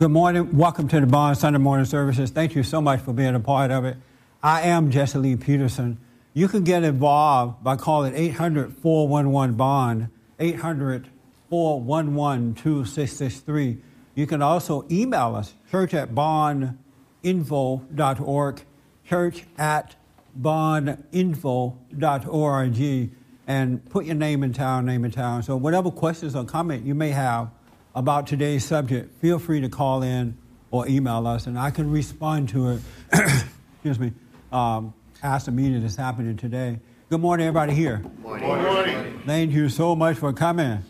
Good morning. Welcome to the Bond Sunday morning services. Thank you so much for being a part of it. I am Jesse Lee Peterson. You can get involved by calling 800 411 Bond, 800 411 2663. You can also email us, church at bondinfo.org, church at bondinfo.org, and put your name in town, name in town. So, whatever questions or comment you may have about today's subject, feel free to call in or email us, and I can respond to it. Excuse me. Um, ask the meeting that's happening today. Good morning, everybody here. Morning. Morning. Thank you so much for coming.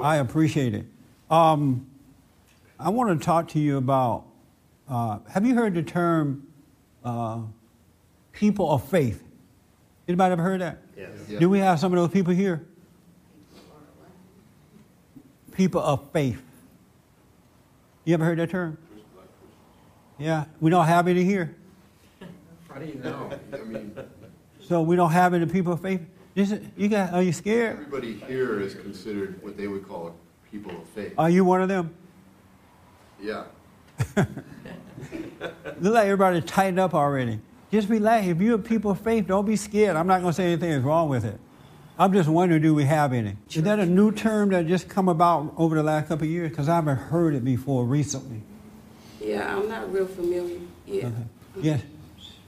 I appreciate it. Um, I want to talk to you about. Uh, have you heard the term uh, "people of faith"? Anybody ever heard that? Yes. Do we have some of those people here? People of faith. You ever heard that term? Yeah, we don't have any here. How do you know? I mean, So we don't have any people of faith. Is you got? Are you scared? everybody here is considered what they would call people of faith. Are you one of them? Yeah. Look like everybody tightened up already. Just relax. If you're a people of faith, don't be scared. I'm not going to say anything is wrong with it. I'm just wondering, do we have any? Is that a new term that just come about over the last couple of years? Because I haven't heard it before recently. Yeah, I'm not real familiar. Yeah. Okay. Yes.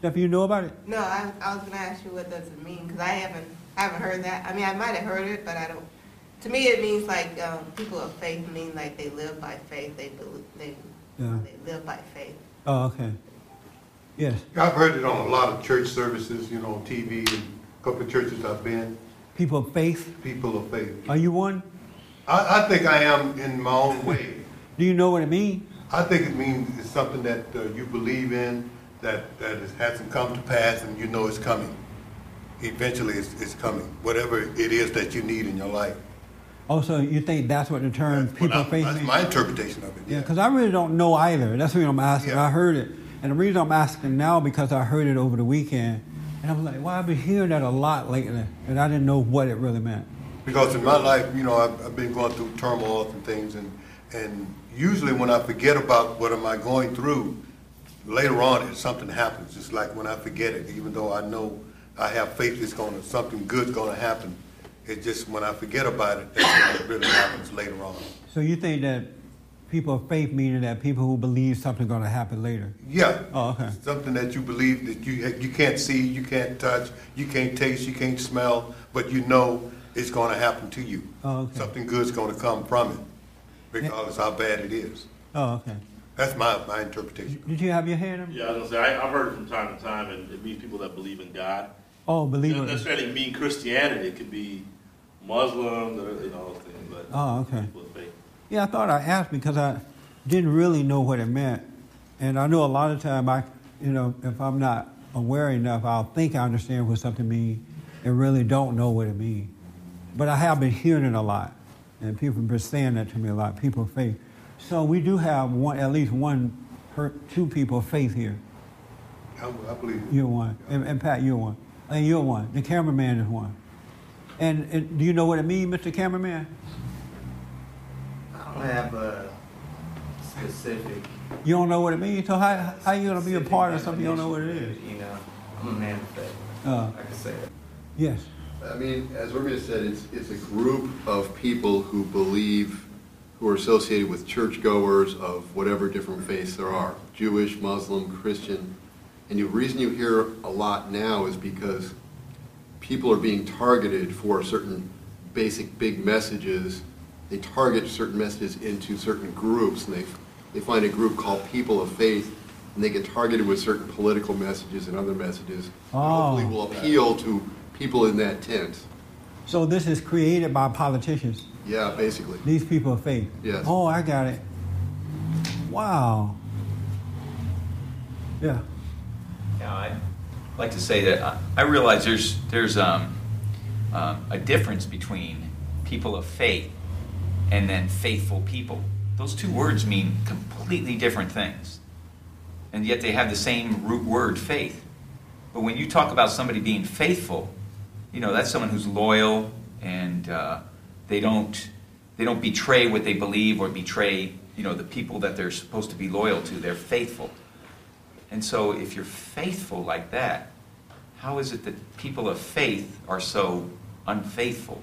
Steph, you know about it? No, I, I was going to ask you what does it mean because I haven't I haven't heard that. I mean, I might have heard it, but I don't. To me, it means like um, people of faith mean like they live by faith. They believe, they Yeah. they live by faith. Oh, okay. Yes. I've heard it on a lot of church services, you know, on TV and a couple of churches I've been, People of faith. people of faith. Are you one? I, I think I am in my own way. Do you know what it means? I think it means it's something that uh, you believe in, that, that it hasn't come to pass and you know it's coming. Eventually it's, it's coming, whatever it is that you need in your life. Also, you think that's what the term That's, people of faith that's means? my interpretation of it. Yeah, because I really don't know either. That's the reason I'm asking. Yeah. I heard it. And the reason I'm asking now because I heard it over the weekend. And I'm like, well, I've been hearing that a lot lately. And I didn't know what it really meant. Because in my life, you know, I've, I've been going through turmoil and things, and and usually when I forget about what am I going through, later on, if something happens. It's like when I forget it, even though I know I have faith it's going to something good's going to happen. It's just when I forget about it, that's when it really happens later on. So you think that people of faith meaning that people who believe something's going to happen later? Yeah. Oh, okay. Something that you believe that you you can't see, you can't touch, you can't taste, you can't smell, but you know it's going to happen to you. Oh, okay. Something good's going to come from it, regardless how bad it is. Oh, okay. That's my, my interpretation. Did you have your hand up? Yeah, I was gonna say I, I've heard it from time to time, and it means people that believe in God. Oh, It believe doesn't it. necessarily mean Christianity. It could be Muslim, or, you know, those things. But Oh, okay. people of faith. Yeah, I thought I asked because I didn't really know what it meant. And I know a lot of time I, you know, if I'm not aware enough, I'll think I understand what something means and really don't know what it means. But I have been hearing it a lot. And people have been saying that to me a lot, people of faith. So we do have one, at least one, per, two people of faith here. I, I believe it. You're one. And, and Pat, you're one. And you're one. The cameraman is one. And, and do you know what it means, Mr. Cameraman? I don't have a specific. You don't know what it means? So how, how you going to be a part of something you don't know what it is? You know, I'm a man of faith. Uh, I can say that. yes. I mean, as Romeo said, it's, it's a group of people who believe, who are associated with churchgoers of whatever different faiths there are, Jewish, Muslim, Christian. And the reason you hear a lot now is because people are being targeted for certain basic big messages. They target certain messages into certain groups, and they, they find a group called People of Faith, and they get targeted with certain political messages and other messages. that Hopefully Oh. will appeal to people in that tent. So this is created by politicians, Yeah, basically. these people of faith. Yes. Oh, I got it. Wow. Yeah. Yeah, I'd like to say that I- I realize there's there's um, um, a difference between people of faith and then faithful people. Those two words mean completely different things, and yet they have the same root word, faith. But when you talk about somebody being faithful, you know that's someone who's loyal and uh, they don't they don't betray what they believe or betray you know, the people that they're supposed to be loyal to. They're faithful. And so if you're faithful like that, how is it that people of faith are so unfaithful?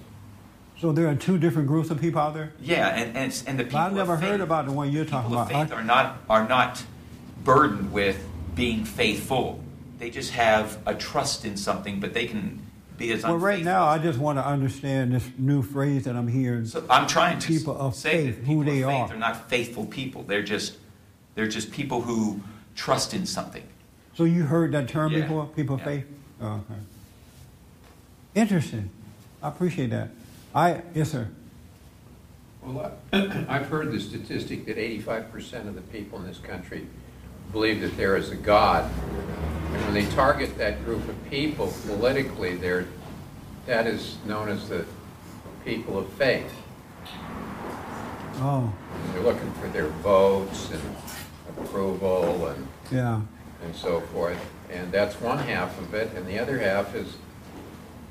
So there are two different groups of people out there. Yeah, and, and, and the But people I've never of faith, heard about the one you're talking people of about. faith are not, are not burdened with being faithful. They just have a trust in something, but they can be as Well, right now, I just want to understand this new phrase that I'm hearing. So I'm trying to People of say faith, that who they faith are. are not faithful people. They're just they're just people who trust in something. So you heard that term Yeah. before, people of Yeah. faith? Oh, okay. Interesting. I appreciate that. I yes, sir. Well, I've heard the statistic that 85% of the people in this country believe that there is a God. And when they target that group of people politically, they're, that is known as the people of faith. Oh, They're looking for their votes and approval and, yeah. and so forth. And that's one half of it, and the other half is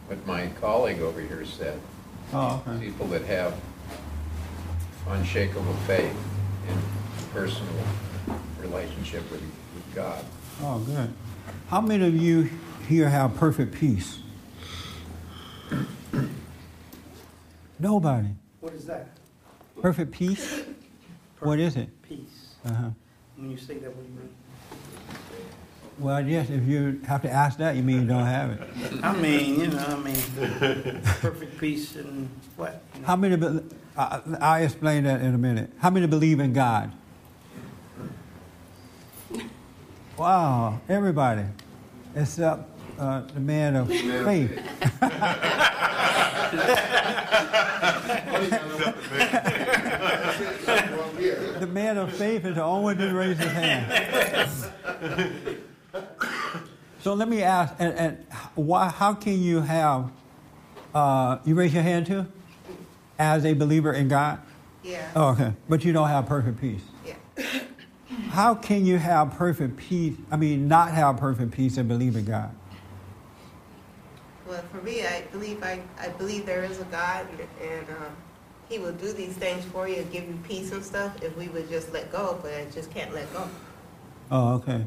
what my colleague over here said. Oh, okay. people that have unshakable faith in personal relationship with, with God. Oh, good. How many of you here have perfect peace? Nobody. What is that? Perfect peace? What is it? Peace. Uh-huh. When you say that, what do you mean? Well, yes, if you have to ask that, you mean you don't have it. I mean, you know, I mean, perfect peace and what? you know? How many, be- I- I'll explain that in a minute. How many believe in God? Wow, everybody, except uh, the man of faith. The man of faith is the only one that raised his hand. So let me ask, and, and why, how can you have, uh, you raise your hand too? As a believer in God? Yeah, Oh, okay. But you don't have perfect peace. yeah. How can you have perfect peace, I mean, not have perfect peace and believe in God? Well, for me, I believe I, I believe there is a God, and, and um, He will do these things for you, and give you peace and stuff, if we would just let go. But I just can't let go. Oh, okay.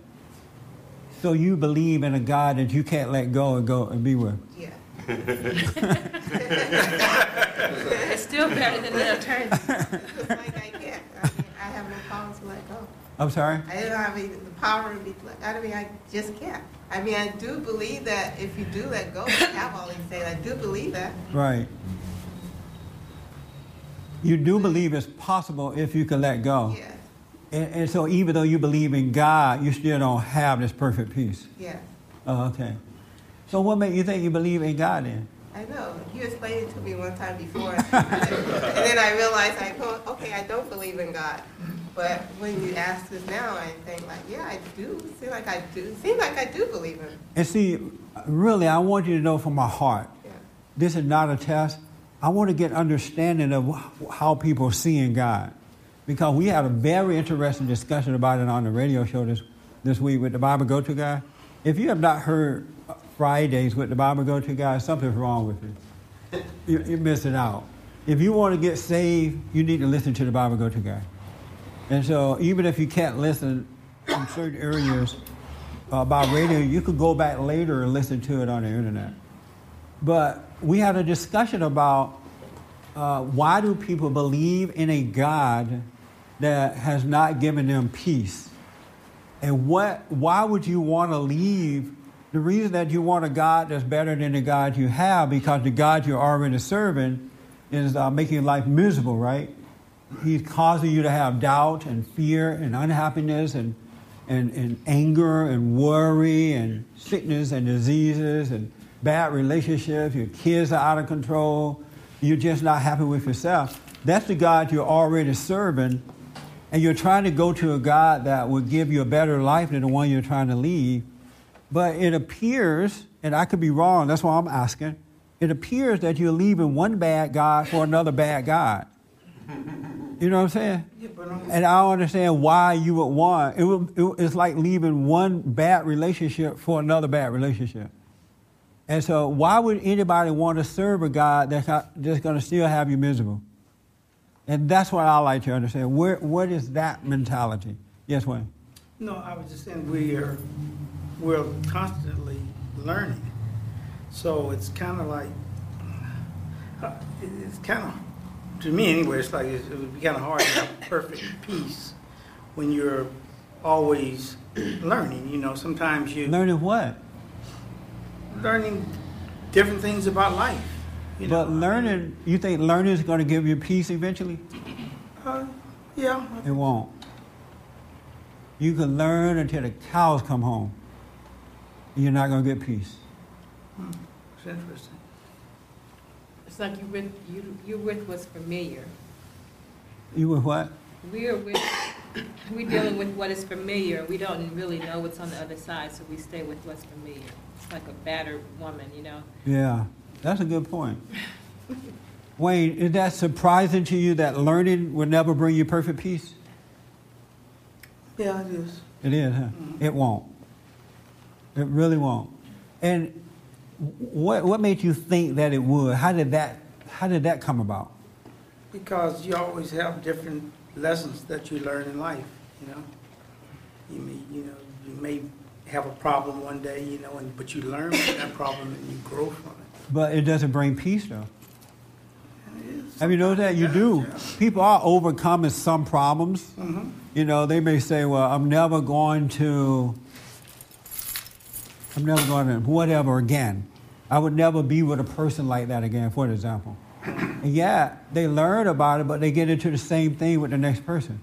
So you believe in a God that you can't let go and go and be with? Yeah. It's still better than the attorney. It's like I can't. I, mean, I have no power to let go. I'm sorry? I don't have any- the power to be. I mean, I just can't. I mean, I do believe that if you do let go, you have all these things. I do believe that. Right. You do believe it's possible if you can let go. Yeah. And, and so even though you believe in God, you still don't have this perfect peace. Yeah. Oh, okay. So what made you think you believe in God then? I know. You explained it to me one time before. and then I realized, I go, oh, okay, I don't believe in God. But when you ask this now, I think like, yeah, I do. Seem like I do. Seem like I do believe in. And see, really, I want you to know from my heart, Yeah. this is not a test. I want to get understanding of how people see in God. Because we had a very interesting discussion about it on the radio show this, this week with the Bible Go To Guy. If you have not heard Fridays with the Bible Go To Guy, something's wrong with you. you you're missing out. If you want to get saved, you need to listen to the Bible Go To Guy. And so, even if you can't listen in certain areas uh, about radio, you could go back later and listen to it on the internet. But we had a discussion about uh, why do people believe in a God that has not given them peace? And what, why would you want to leave? The reason that you want a God that's better than the God you have, because the God you're already serving is uh, making life miserable, right? He's causing you to have doubt and fear and unhappiness and, and, and anger and worry and sickness and diseases and bad relationships. Your kids are out of control. You're just not happy with yourself. That's the God you're already serving. And you're trying to go to a God that will give you a better life than the one you're trying to leave. But it appears, and I could be wrong, that's why I'm asking, it appears that you're leaving one bad God for another bad God. You know what I'm saying? Yeah, I'm, And I don't understand why you would want it. Would, it it's like leaving one bad relationship for another bad relationship. And so, why would anybody want to serve a God that's not, just going to still have you miserable? And that's what I like to understand. Where, what is that mentality? Yes, Wayne. No, I was just saying we are, we're constantly learning. So it's kind of like, uh, it's kind of, to me anyway, it's like it would be kind of hard to have perfect peace when you're always learning. You know, sometimes you Learning what? learning different things about life. You know? But learning, you think learning is going to give you peace eventually? Uh, yeah, It won't. You can learn until the cows come home. and You're not going to get peace. it's interesting. It's like you with, you, you're with what's familiar. You with what? We're with, we're dealing with what is familiar. We don't really know what's on the other side, so we stay with what's familiar. It's like a battered woman, you know? Yeah, that's a good point. Wayne, is that surprising to you that learning will never bring you perfect peace? Yeah, it is. It is, huh? Mm-hmm. It won't. It really won't. And what what made you think that it would? How did that how did that come about? Because you always have different lessons that you learn in life, you know? You may, you know, you may have a problem one day, you know, and, but you learn from that problem and you grow from it. But it doesn't bring peace though. And it is Have you noticed that? You Yeah, do. yeah. People are overcoming some problems. Mhm. You know, they may say, well, I'm never going to, I'm never going to whatever again. I would never be with a person like that again, for example. And yeah, they learn about it, but they get into the same thing with the next person.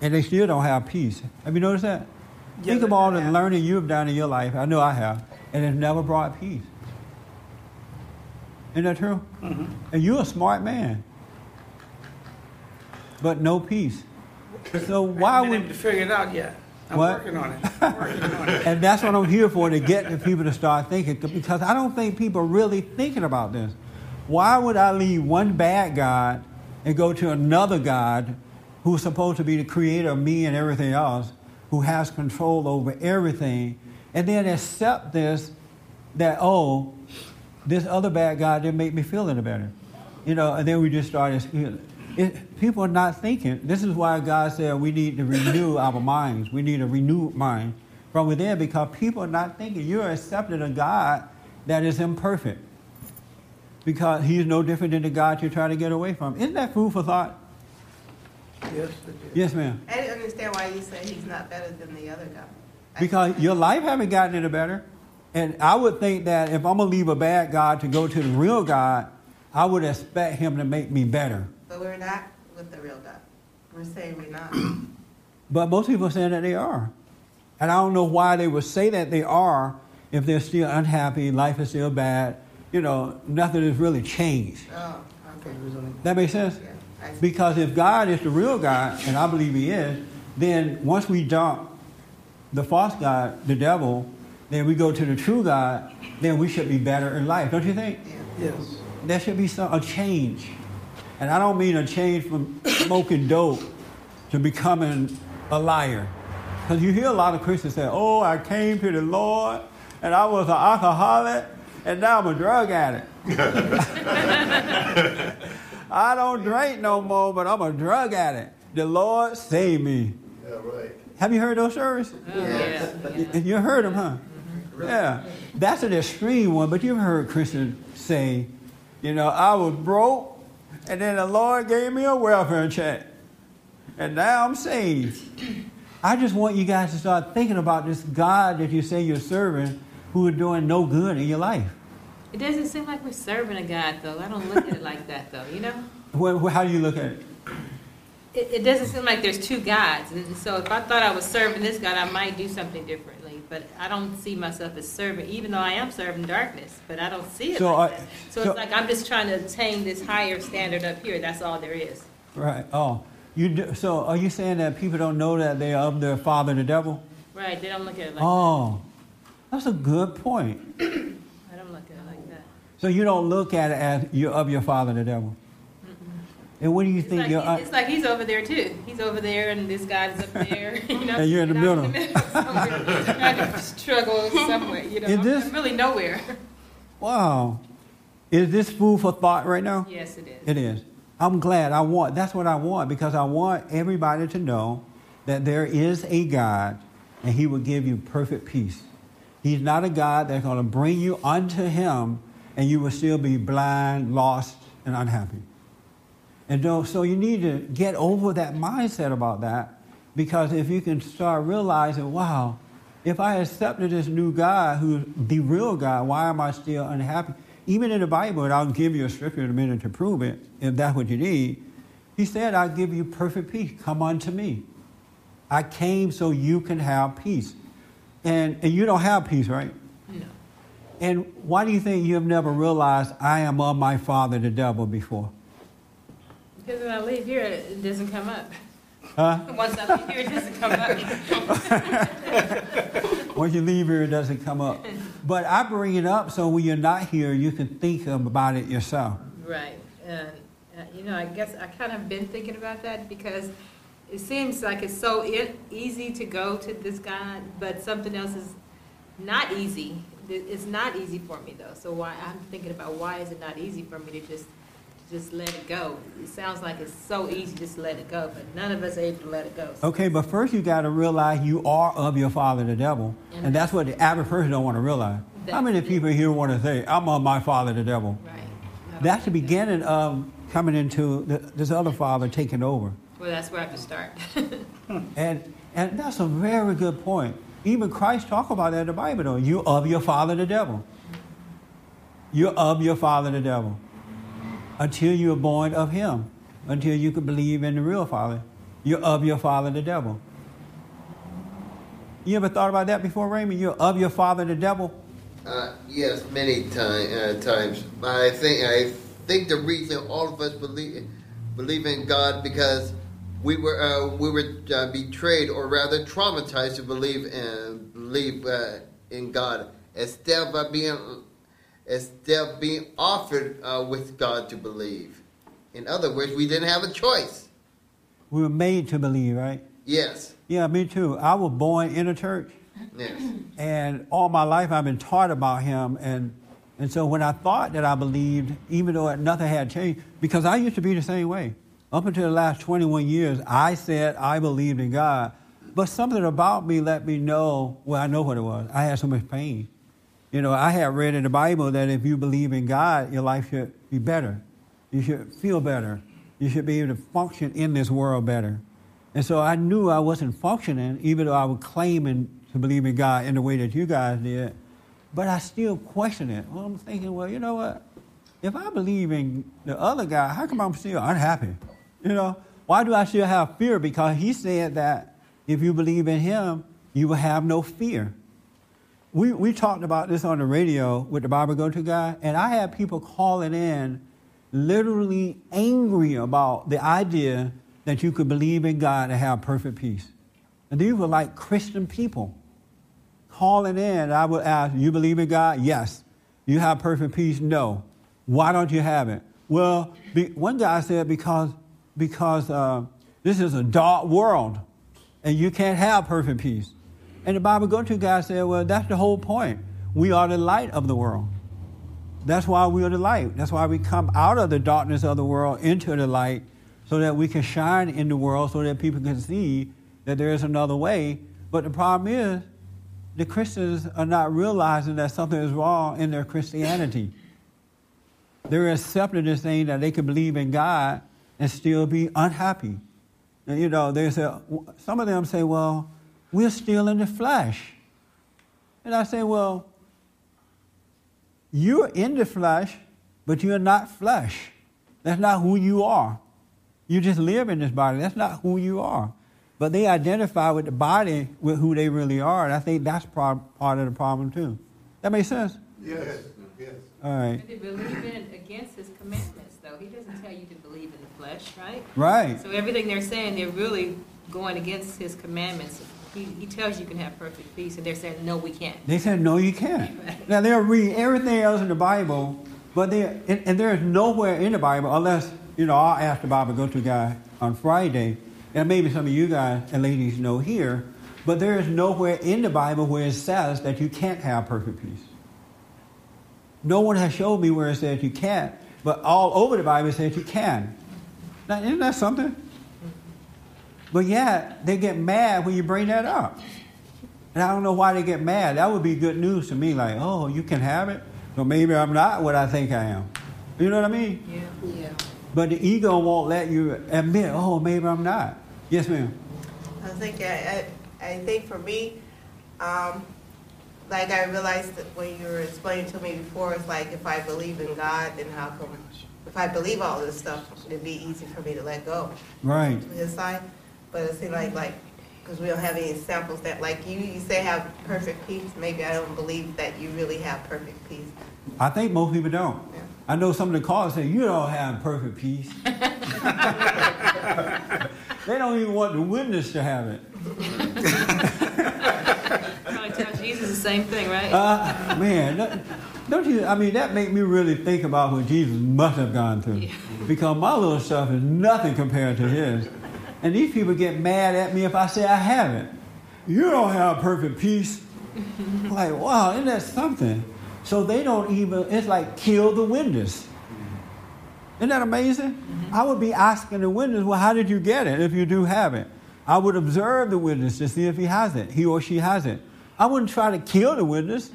And they still don't have peace. Have you noticed that? Yeah, Think of all the learning you've done in your life. I know I have. And it's never brought peace. Isn't that true? Mhm. And you're a smart man. But no peace. So why would able to figure it out yet. I'm What? working on it. I'm working on it. and that's what I'm here for to get the people to start thinking because I don't think people are really thinking about this. Why would I leave one bad God and go to another God who's supposed to be the creator of me and everything else, who has control over everything, and then accept this that oh, this other bad guy didn't make me feel any better, you know? And then we just started. You know, it, people are not thinking. This is why God said we need to renew our minds. We need a renewed mind from within because people are not thinking. You're accepting a God that is imperfect because He's no different than the God you're trying to get away from. Isn't that food for thought? Yes, it is. Yes, ma'am. I didn't understand why you said he's not better than the other God. I- Because your life haven't gotten any better. And I would think that if I'm going to leave a bad God to go to the real God, I would expect Him to make me better. But we're not with the real God. We're saying we're not. But most people are saying that they are. And I don't know why they would say that they are if they're still unhappy, life is still bad. You know, nothing has really changed. Oh, okay. It was only- That makes sense? Yeah, Because if God is the real God, and I believe He is, then once we dump the false God, the devil, then we go to the true God, then we should be better in life, don't you think? Yes. There should be some, a change. And I don't mean a change from smoking dope to becoming a liar. Because you hear a lot of Christians say, oh, I came to the Lord and I was an alcoholic and now I'm a drug addict. I don't drink no more, but I'm a drug addict. The Lord saved me. Yeah, right. Have you heard those stories? Oh, yeah. You- You heard them, huh? Yeah. That's an extreme one, but you've heard Christians say, you know, I was broke, and then the Lord gave me a welfare check, and now I'm saved. I just want you guys to start thinking about this God that you say you're serving who is doing no good in your life. It doesn't seem like we're serving a God, though. I don't look at it like that, though, you know? Well, how do you look at it? It, it doesn't seem like there's two gods. And so if I thought I was serving this God, I might do something differently. But I don't see myself as serving, even though I am serving darkness. But I don't see it So, like uh, that. So, so- it's like I'm just trying to attain this higher standard up here. That's all there is. Right. Oh, you do, so are you saying that people don't know that they are of their father, the devil? Right? They don't look at it like Oh, that's a good point. I don't look at it like that. So you don't look at it as you're of your father, the devil. And what do you It's think like, you're? it's like he's over there too. He's over there, and this is up there. You know, And you're in the I'm in middle. somewhere, trying to struggle somewhere. You know, Is this- I'm really nowhere. wow, is this food for thought right now? yes, it is. It is. I'm glad. I want, that's what I want because I want everybody to know that there is a God and He will give you perfect peace. He's not a God that's going to bring you unto Him and you will still be blind, lost, and unhappy. And so so you need to get over that mindset about that because if you can start realizing, wow, if I accepted this new God who's the real God, why am I still unhappy? Even in the Bible, and I'll give you a scripture in a minute to prove it, if that's what you need, he said, I'll give you perfect peace. Come unto me. I came so you can have peace. And, and you don't have peace, right? No. And why do you think you have never realized I am of my father, the devil, before? Because when I leave here, it doesn't come up. Huh? Once I leave here, it doesn't come up. Once you leave here, it doesn't come up. But I bring it up so when you're not here, you can think about it yourself. Right, and, uh, you know, I guess I kind of been thinking about that because it seems like it's so easy to go to this God, but something else is not easy. It's not easy for me though, so why, I'm thinking about why is it not easy for me to just, just let it go? It sounds like it's so easy just to let it go, but none of us are able to let it go. Okay, but first you got to realize you are of your father, the devil, and that's what the average person don't want to realize. How many people here want to say, "I'm of my father, the devil"? Right. Don't That's the think that- beginning of coming into the, this other father taking over. Well, that's where I have to start. And and that's a very good point. Even Christ talk about that in the Bible though. You of your father the devil. You're of your father the devil. Until you are born of him. Until you can believe in the real father. You're of your father the devil. You ever thought about that before, Raymond? You're of your father the devil? Uh, yes, many time, uh, times. I think I think the reason all of us believe believe in God because we were uh, we were uh, betrayed or rather traumatized to believe in believe uh, in God instead of being instead of being offered uh, with God to believe. In other words, we didn't have a choice. We were made to believe, right? Yes, Yeah, me too. I was born in a church. yes, And all my life I've been taught about him. And, and so when I thought that I believed, even though nothing had changed, because I used to be the same way. Up until the last 21 years, I said I believed in God. But something about me let me know, well, I know what it was. I had so much pain. You know, I have read in the Bible that if you believe in God, your life should be better. You should feel better. You should be able to function in this world better. And so I knew I wasn't functioning, even though I was claiming to believe in God in the way that you guys did. But I still question it. Well, I'm thinking, well, you know what? If I believe in the other guy, how come I'm still unhappy? You know, why do I still have fear? Because he said that if you believe in him, you will have no fear. We, we talked about this on the radio with the Bible Go To guy, and I had people calling in literally angry about the idea that you could believe in God and have perfect peace. And these were like Christian people calling in. I would ask, You believe in God? Yes. You have perfect peace? No. Why don't you have it? Well, be, one guy said, Because, because uh, this is a dark world and you can't have perfect peace. And the Bible Go To guy said, Well, that's the whole point. We are the light of the world. That's why we are the light. That's why we come out of the darkness of the world into the light so that we can shine in the world so that people can see that there is another way. But the problem is, the Christians are not realizing that something is wrong in their Christianity. They're accepting this thing that they can believe in God and still be unhappy. And, you know, they say, some of them say, well, we're still in the flesh. And I say, well, you're in the flesh, but you're not flesh. That's not who you are. You just live in this body. That's not who you are. But they identify with the body with who they really are, and I think that's part, part of the problem too. That makes sense? yes, yes. All right. But they believe in against his commandments, though. He doesn't tell you to believe in the flesh, right? Right. So everything they're saying, they're really going against his commandments. He, tells you you can have perfect peace, and they're saying, no, we can't. They said, no, you can't. Now, they'll read everything else in the Bible, but they and, and there is nowhere in the Bible, unless, you know, I'll ask the Bible go to guy on Friday, and maybe some of you guys and ladies know here, but there is nowhere in the Bible where it says that you can't have perfect peace. No one has showed me where it says you can't, but all over the Bible it says you can. Now, isn't that something? But yeah, they get mad when you bring that up. And I don't know why they get mad. That would be good news to me, like, oh, you can have it. So maybe I'm not what I think I am. You know what I mean? Yeah. Yeah. But the ego won't let you admit, oh, maybe I'm not. Yes, ma'am. I was thinking, I, I, I think for me, um, like I realized that when you were explaining to me before, it's like if I believe in God, then how come, if I believe all this stuff, it'd be easy for me to let go Right. to his side. But it seems like, like, because we don't have any examples that, like you, you say have perfect peace, maybe I don't believe that you really have perfect peace. I think most people don't. Yeah. I know some of the callers say, you don't have perfect peace. they don't even want the witness to have it. Probably tell Jesus the same thing, right? Uh, man, don't- don't you? I mean, that make me really think about what Jesus must have gone through, Yeah. because my little stuff is nothing compared to his. And these people get mad at me if I say I haven't. You don't have perfect peace. like, wow, isn't that something? So they don't even. It's like kill the witness. Isn't that amazing? I would be asking the witness, well, how did you get it if you do have it? I would observe the witness to see if he has it, he or she has it. I wouldn't try to kill the witness.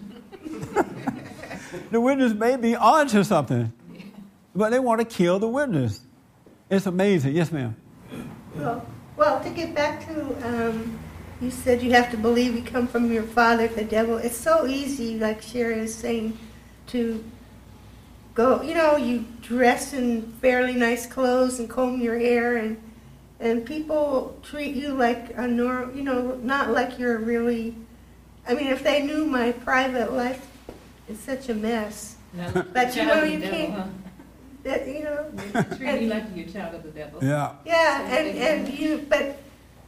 the witness may be onto something, but they want to kill the witness. It's amazing. Yes, ma'am. Well, well, to get back to, um, you said you have to believe you come from your father, the devil. It's so easy, like Sherry is saying, to go. You know, you dress in fairly nice clothes and comb your hair, and and people treat you like a normal. You know, not like you're really. I mean, if they knew my private life, it's such a mess. No, But you know, you can't-? That you know. Treating Treat you like you're a child of the devil. Yeah. Yeah, and, and you, but,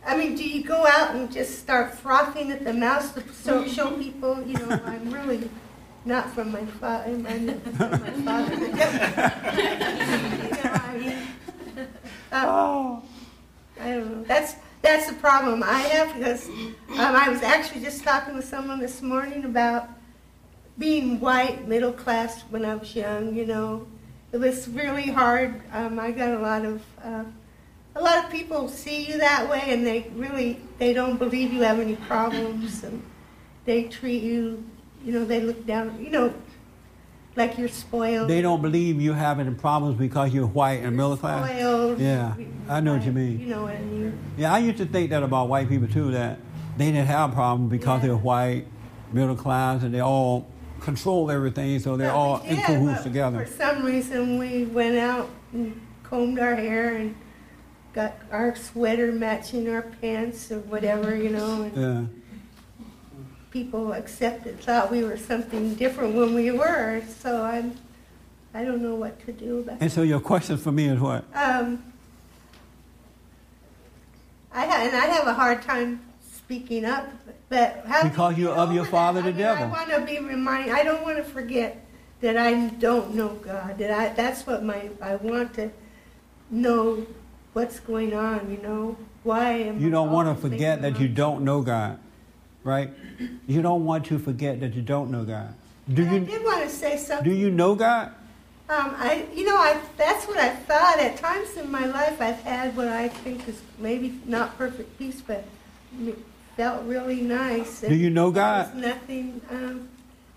I mean, do you go out and just start frothing at the mouth to show, show people, you know, I'm really not from my father, I'm not from my father. You know, I mean, uh, I don't know, that's, that's the problem I have, because, um, I was actually just talking with someone this morning about being white, middle class when I was young, you know. It was really hard. Um, I got a lot of uh, a lot of people see you that way, and they really they don't believe you have any problems, and they treat you, you know, they look down, you know, like you're spoiled. They don't believe you have any problems because you're white and middle class. Spoiled. Yeah, I know what you mean. You know what I mean? Yeah, I used to think that about white people too, that they didn't have problems because Yeah. they're white, middle class, and they all control everything, so they're all we in cahoots together. For some reason, we went out and combed our hair and got our sweater matching our pants or whatever, you know. And Yeah. people accepted, thought we were something different when we were. So I'm, I don't know what to do about. It. And so your question for me is what? Um, I ha- and I have a hard time speaking up, but how Because you you're of your father, that? the I mean, devil. I want to be reminded. I don't want to forget that I don't know God. That I that's what my I want to know what's going on. You know why am You don't want to forget that you don't know God, right? You don't want to forget that you don't know God. Do But I you did want to say something. do you know God? Um, I, you know, I, that's what I thought. At times in my life, I've had what I think is maybe not perfect peace, but felt really nice. Do you know God? Nothing. Um,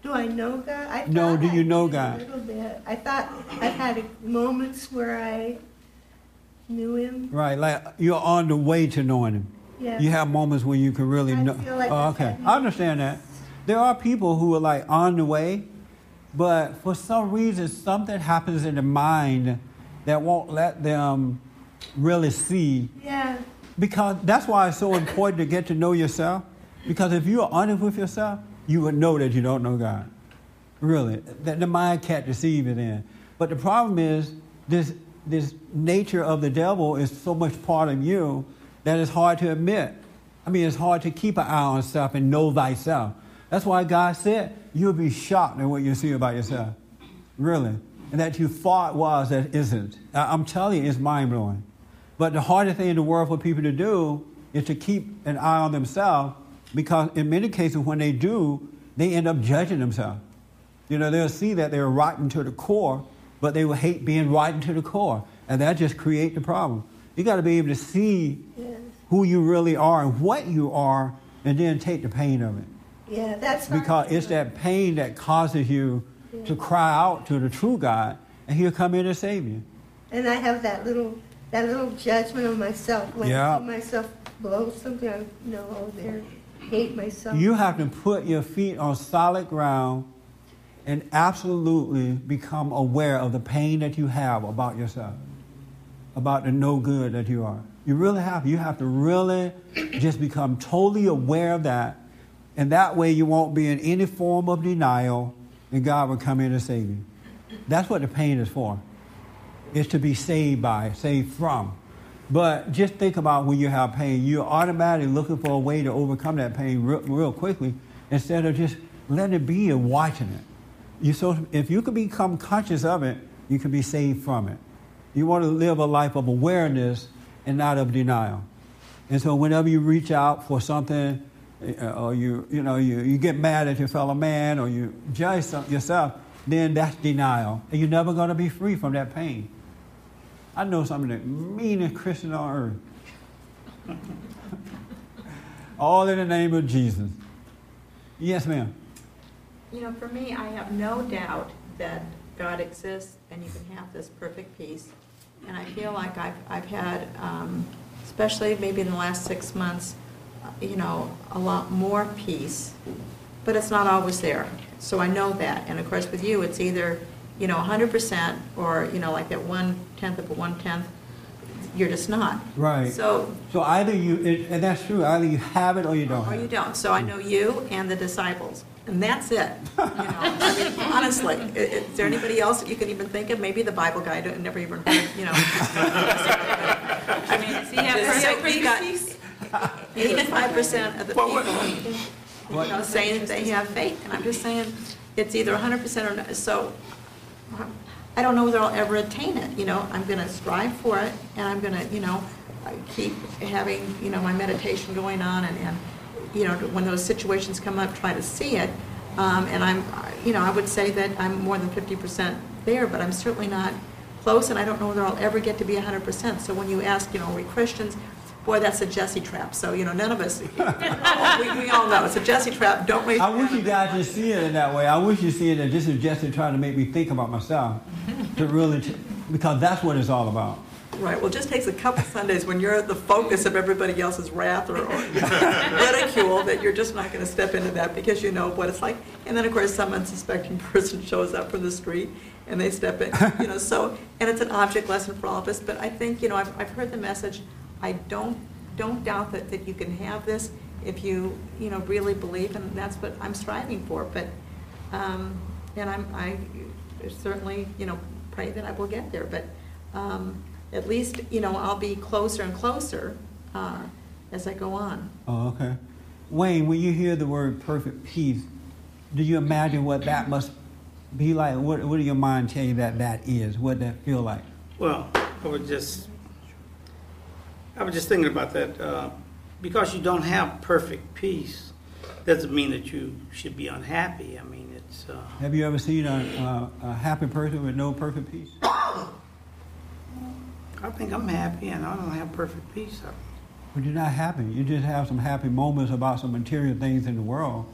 do I know God? I No, do you I know God? A little bit. I thought I had moments where I knew Him. Right, like you're on the way to knowing Him. Yeah. You have moments when you can really I know. feel like oh, okay, I understand that. There are people who are like on the way, but for some reason something happens in the mind that won't let them really see. Yeah. Because that's why it's so important to get to know yourself. Because if you are honest with yourself, you would know that you don't know God. Really, that the mind can't deceive it in. But the problem is this this nature of the devil is so much part of you that it's hard to admit. I mean, it's hard to keep an eye on self and know thyself. That's why God said you'll be shocked at what you see about yourself. Really. And that you thought was that isn't. I'm telling you, it's mind blowing. But the hardest thing in the world for people to do is to keep an eye on themselves because in many cases when they do, they end up judging themselves. You know, they'll see that they're rotten to the core, but they will hate being rotten to the core. And that just creates the problem. You got to be able to see Yes. who you really are and what you are, and then take the pain of it. Yeah, that's Because it's that pain that causes you to cry out to the true God, and He'll come in and save you. And I have that little that little judgment of myself when Yeah. I see myself blow something. I know oh, there, hate myself. You have to put your feet on solid ground and absolutely become aware of the pain that you have about yourself, about the no good that you are. You really have. You have to really just become totally aware of that. And that way you won't be in any form of denial and God will come in and save you. That's what the pain is for. It's to be saved by, saved from. But just think about when you have pain, you're automatically looking for a way to overcome that pain real, real quickly instead of just letting it be and watching it. You so if you can become conscious of it, you can be saved from it. You want to live a life of awareness and not of denial. And so whenever you reach out for something, uh, or you you know you, you get mad at your fellow man, or you judge yourself, then that's denial, and you're never going to be free from that pain. I know some of the meanest Christians on earth. All in the name of Jesus. Yes, ma'am. You know, for me, I have no doubt that God exists and you can have this perfect peace. And I feel like I've, I've had, um, especially maybe in the last six months, you know, a lot more peace, but it's not always there. So I know that. And of course, with you, it's either, you know, 100% or, you know, like that one tenth of a one tenth, you're just not. Right. So So either you, it, and that's true. Either you have it or you don't. or have you it. don't. So I know you and the disciples, and that's it. You know, I mean, honestly, i- is there anybody else that you can even think of? Maybe the Bible guy, I never even heard, you know. I mean, Does he have just so perfect got? Eighty-five percent of the people, you know, saying that they have faith, and I'm just saying, it's either hundred percent or not, so, I don't know whether I'll ever attain it, you know, I'm gonna strive for it, and I'm gonna, you know, keep having, you know, my meditation going on, and, and, you know, when those situations come up, try to see it, um, and I'm, you know, I would say that I'm more than fifty percent there, but I'm certainly not close, and I don't know whether I'll ever get to be hundred percent, so when you ask, you know, are we Christians, boy, that's a Jesse trap, so, you know, none of us, we, we all know, it's a Jesse trap, don't raise I wish you guys could see it in that way. I wish you see it that this is just trying to make me think about myself, to really, t- because that's what it's all about. Right, well, it just takes a couple Sundays when you're the focus of everybody else's wrath or or ridicule that you're just not going to step into that because you know what it's like. And then, of course, some unsuspecting person shows up from the street and they step in, you know, so, and it's an object lesson for all of us. But I think, you know, I've, I've heard the message. I don't, don't doubt that, that you can have this if you, you know, really believe, and that's what I'm striving for. But, um, and I'm, I certainly, you know, pray that I will get there. But, um, at least, you know, I'll be closer and closer uh, as I go on. Oh, okay. Wayne, when you hear the word perfect peace, do you imagine what that must be like? What, what do your mind tell you that that is? What that feel like? Well, I would just, I was just thinking about that. Uh, because you don't have perfect peace, doesn't mean that you should be unhappy. I mean, it's. Uh, Have you ever seen a, a, a happy person with no perfect peace? I think I'm happy, and I don't have perfect peace. But you're not happy. You just have some happy moments about some material things in the world.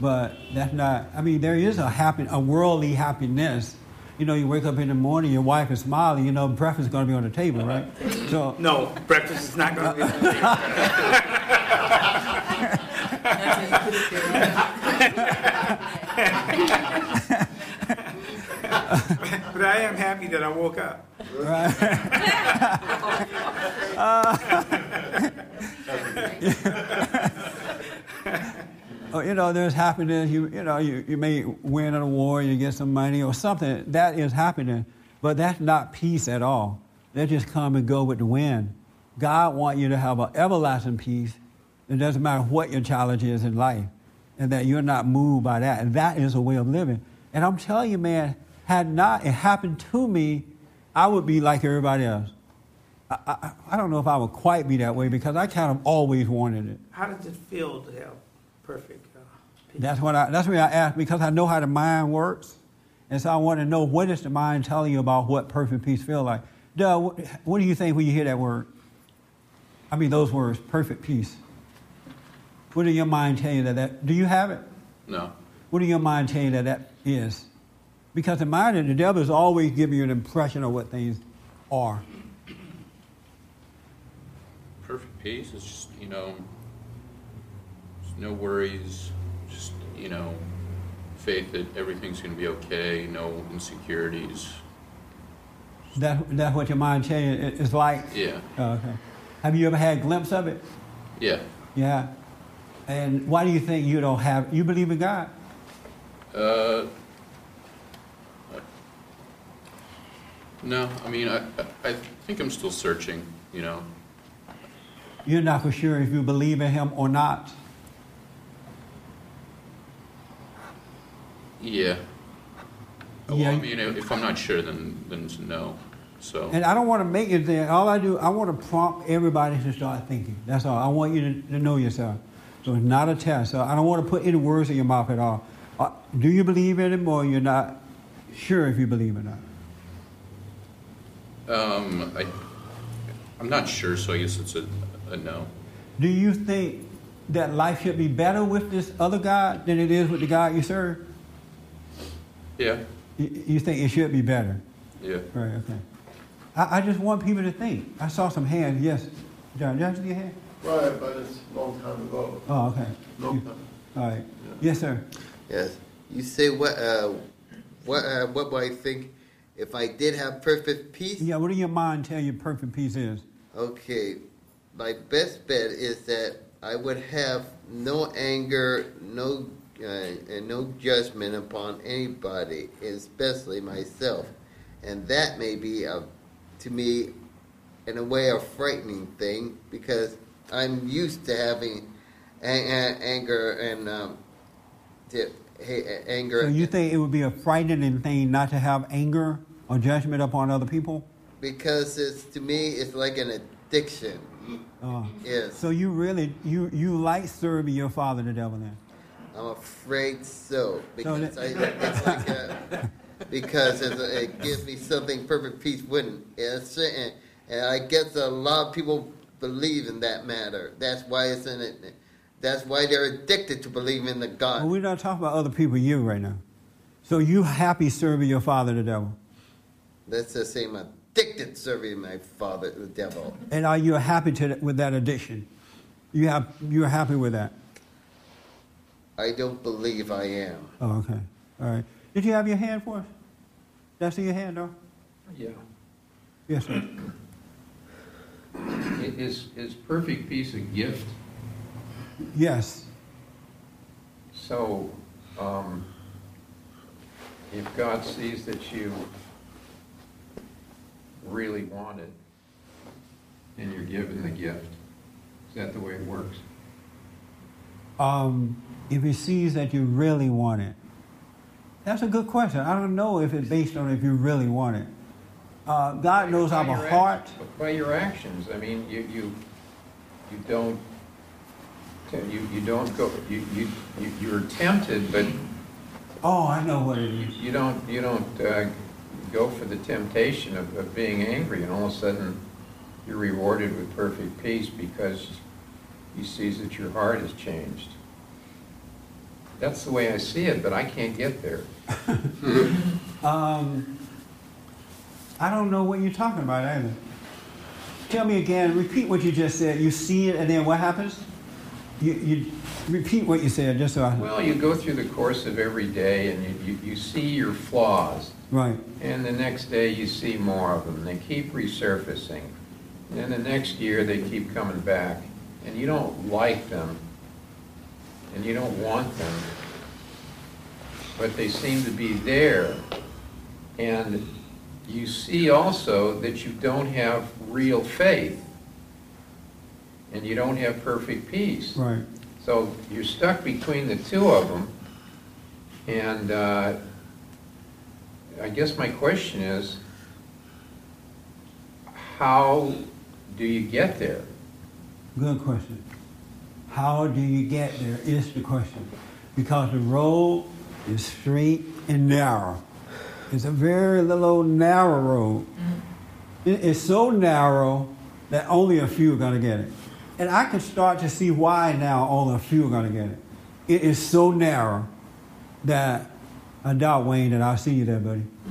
But that's not, I mean, there is a happy, a worldly happiness. You know, you wake up in the morning, your wife is smiling, you know, breakfast is going to be on the table, right? So, No, breakfast is not going to be. on the table. but I am happy that I woke up. Oh, you know, there's happiness. You, you know, you, you may win an award, you get some money or something. That is happiness. But that's not peace at all. They just come and go with the wind. God wants you to have an everlasting peace. It doesn't matter what your challenge is in life, and that you're not moved by that. And that is a way of living. And I'm telling you, man, had not it happened to me, I would be like everybody else. I, I, I don't know if I would quite be that way because I kind of always wanted it. How does it feel to have perfect uh, peace? That's what I. That's what I ask because I know how the mind works, and so I want to know what is the mind telling you about what perfect peace feel like. Doug, what, what do you think when you hear that word? I mean, those words, perfect peace. What do your mind tell you that that? Do you have it? No. What do your mind tell you that that is? Because the mind, the devil is always giving you an impression of what things are. Perfect peace is just, you know, just no worries, just, you know, faith that everything's going to be okay, no insecurities. That, that's what your mind you it's like? Yeah. Oh, okay. Have you ever had a glimpse of it? Yeah. Yeah. And why do you think you don't have, you believe in God? Uh, no, I mean, I, I I think I'm still searching, you know. You're not for sure if you believe in Him or not. Yeah. Well, Yeah. I mean, if I'm not sure, then then it's no. So. And I don't want to make it there. All I do, I want to prompt everybody to start thinking. That's all. I want you to, to know yourself. So it's not a test. So I don't want to put any words in your mouth at all. Uh, do you believe in Him or you're not sure if you believe or not? Um, I, I'm not sure, so I guess it's a, a no. Do you think that life should be better with this other God than it is with the God you serve? Yeah, You, you think it should be better? yeah. Right, okay. I, I just want people to think. I saw some hands. Yes. John, did you see your hand? Right, but it's a long time ago. Oh, okay. Long time. All right. Yes, sir. Yes. You say what? Uh, what? Uh, what would I think if I did have perfect peace? Yeah, what do your mind tell you perfect peace is? Okay, my best bet is that I would have no anger, no uh, and no judgment upon anybody, especially myself, and that may be a, to me, in a way, a frightening thing because I'm used to having anger and um, to, hey, anger. So you think it would be a frightening thing not to have anger or judgment upon other people? because it's to me it's like an addiction. Uh, Yes, so you really you you like serving your father, the devil, then? I'm afraid so because I, it's like a, because it's a, it gives me something perfect peace wouldn't. It's, and, and I guess a lot of people believe in that matter. That's why it's in it. That's why they're addicted to believing in the God. Well, we're not talking about other people. You right now. So you happy serving your father, the devil, That's the same addicted serving my father, the devil. and are you happy to, with that addiction? You have you're happy with that? I don't believe I am. Oh, okay. All right. Did you have your hand for us? That's in your hand, though. Yeah. Yes, sir. I- Is, is perfect peace a gift? Yes. So, um, if God sees that you really want it, and you're given the gift, is that the way it works? Um, if he sees that you really want it, that's a good question. I don't know if it's based on if you really want it. Uh, God knows By our your heart. actions- By your actions, I mean, you, you, you don't, you, you don't go, you, you, you- you're tempted, but Oh, I know what it is. you don't, you don't, uh, go for the temptation of, of being angry, and all of a sudden, you're rewarded with perfect peace because he sees that your heart has changed. That's the way I see it, but I can't get there. Um, I don't know what you're talking about either. Tell me again. Repeat what you just said. You see it, and then what happens? You, you repeat what you said, just so I. Well, you go through the course of every day, and you, you, you see your flaws, Right. And the next day, you see more of them. They keep resurfacing. And then the next year, they keep coming back. And you don't like them. And you don't want them. But they seem to be there. And you see also that you don't have real faith. And you don't have perfect peace. Right. So you're stuck between the two of them. And uh, I guess my question is, how do you get there? Good question. How do you get there is the question. Because the road is straight and narrow. It's a very little narrow road. Mm-hmm. It is so narrow that only a few are going to get it. And I can start to see why now only a few are going to get it. It is so narrow that I doubt, Wayne, that I'll see you there, buddy.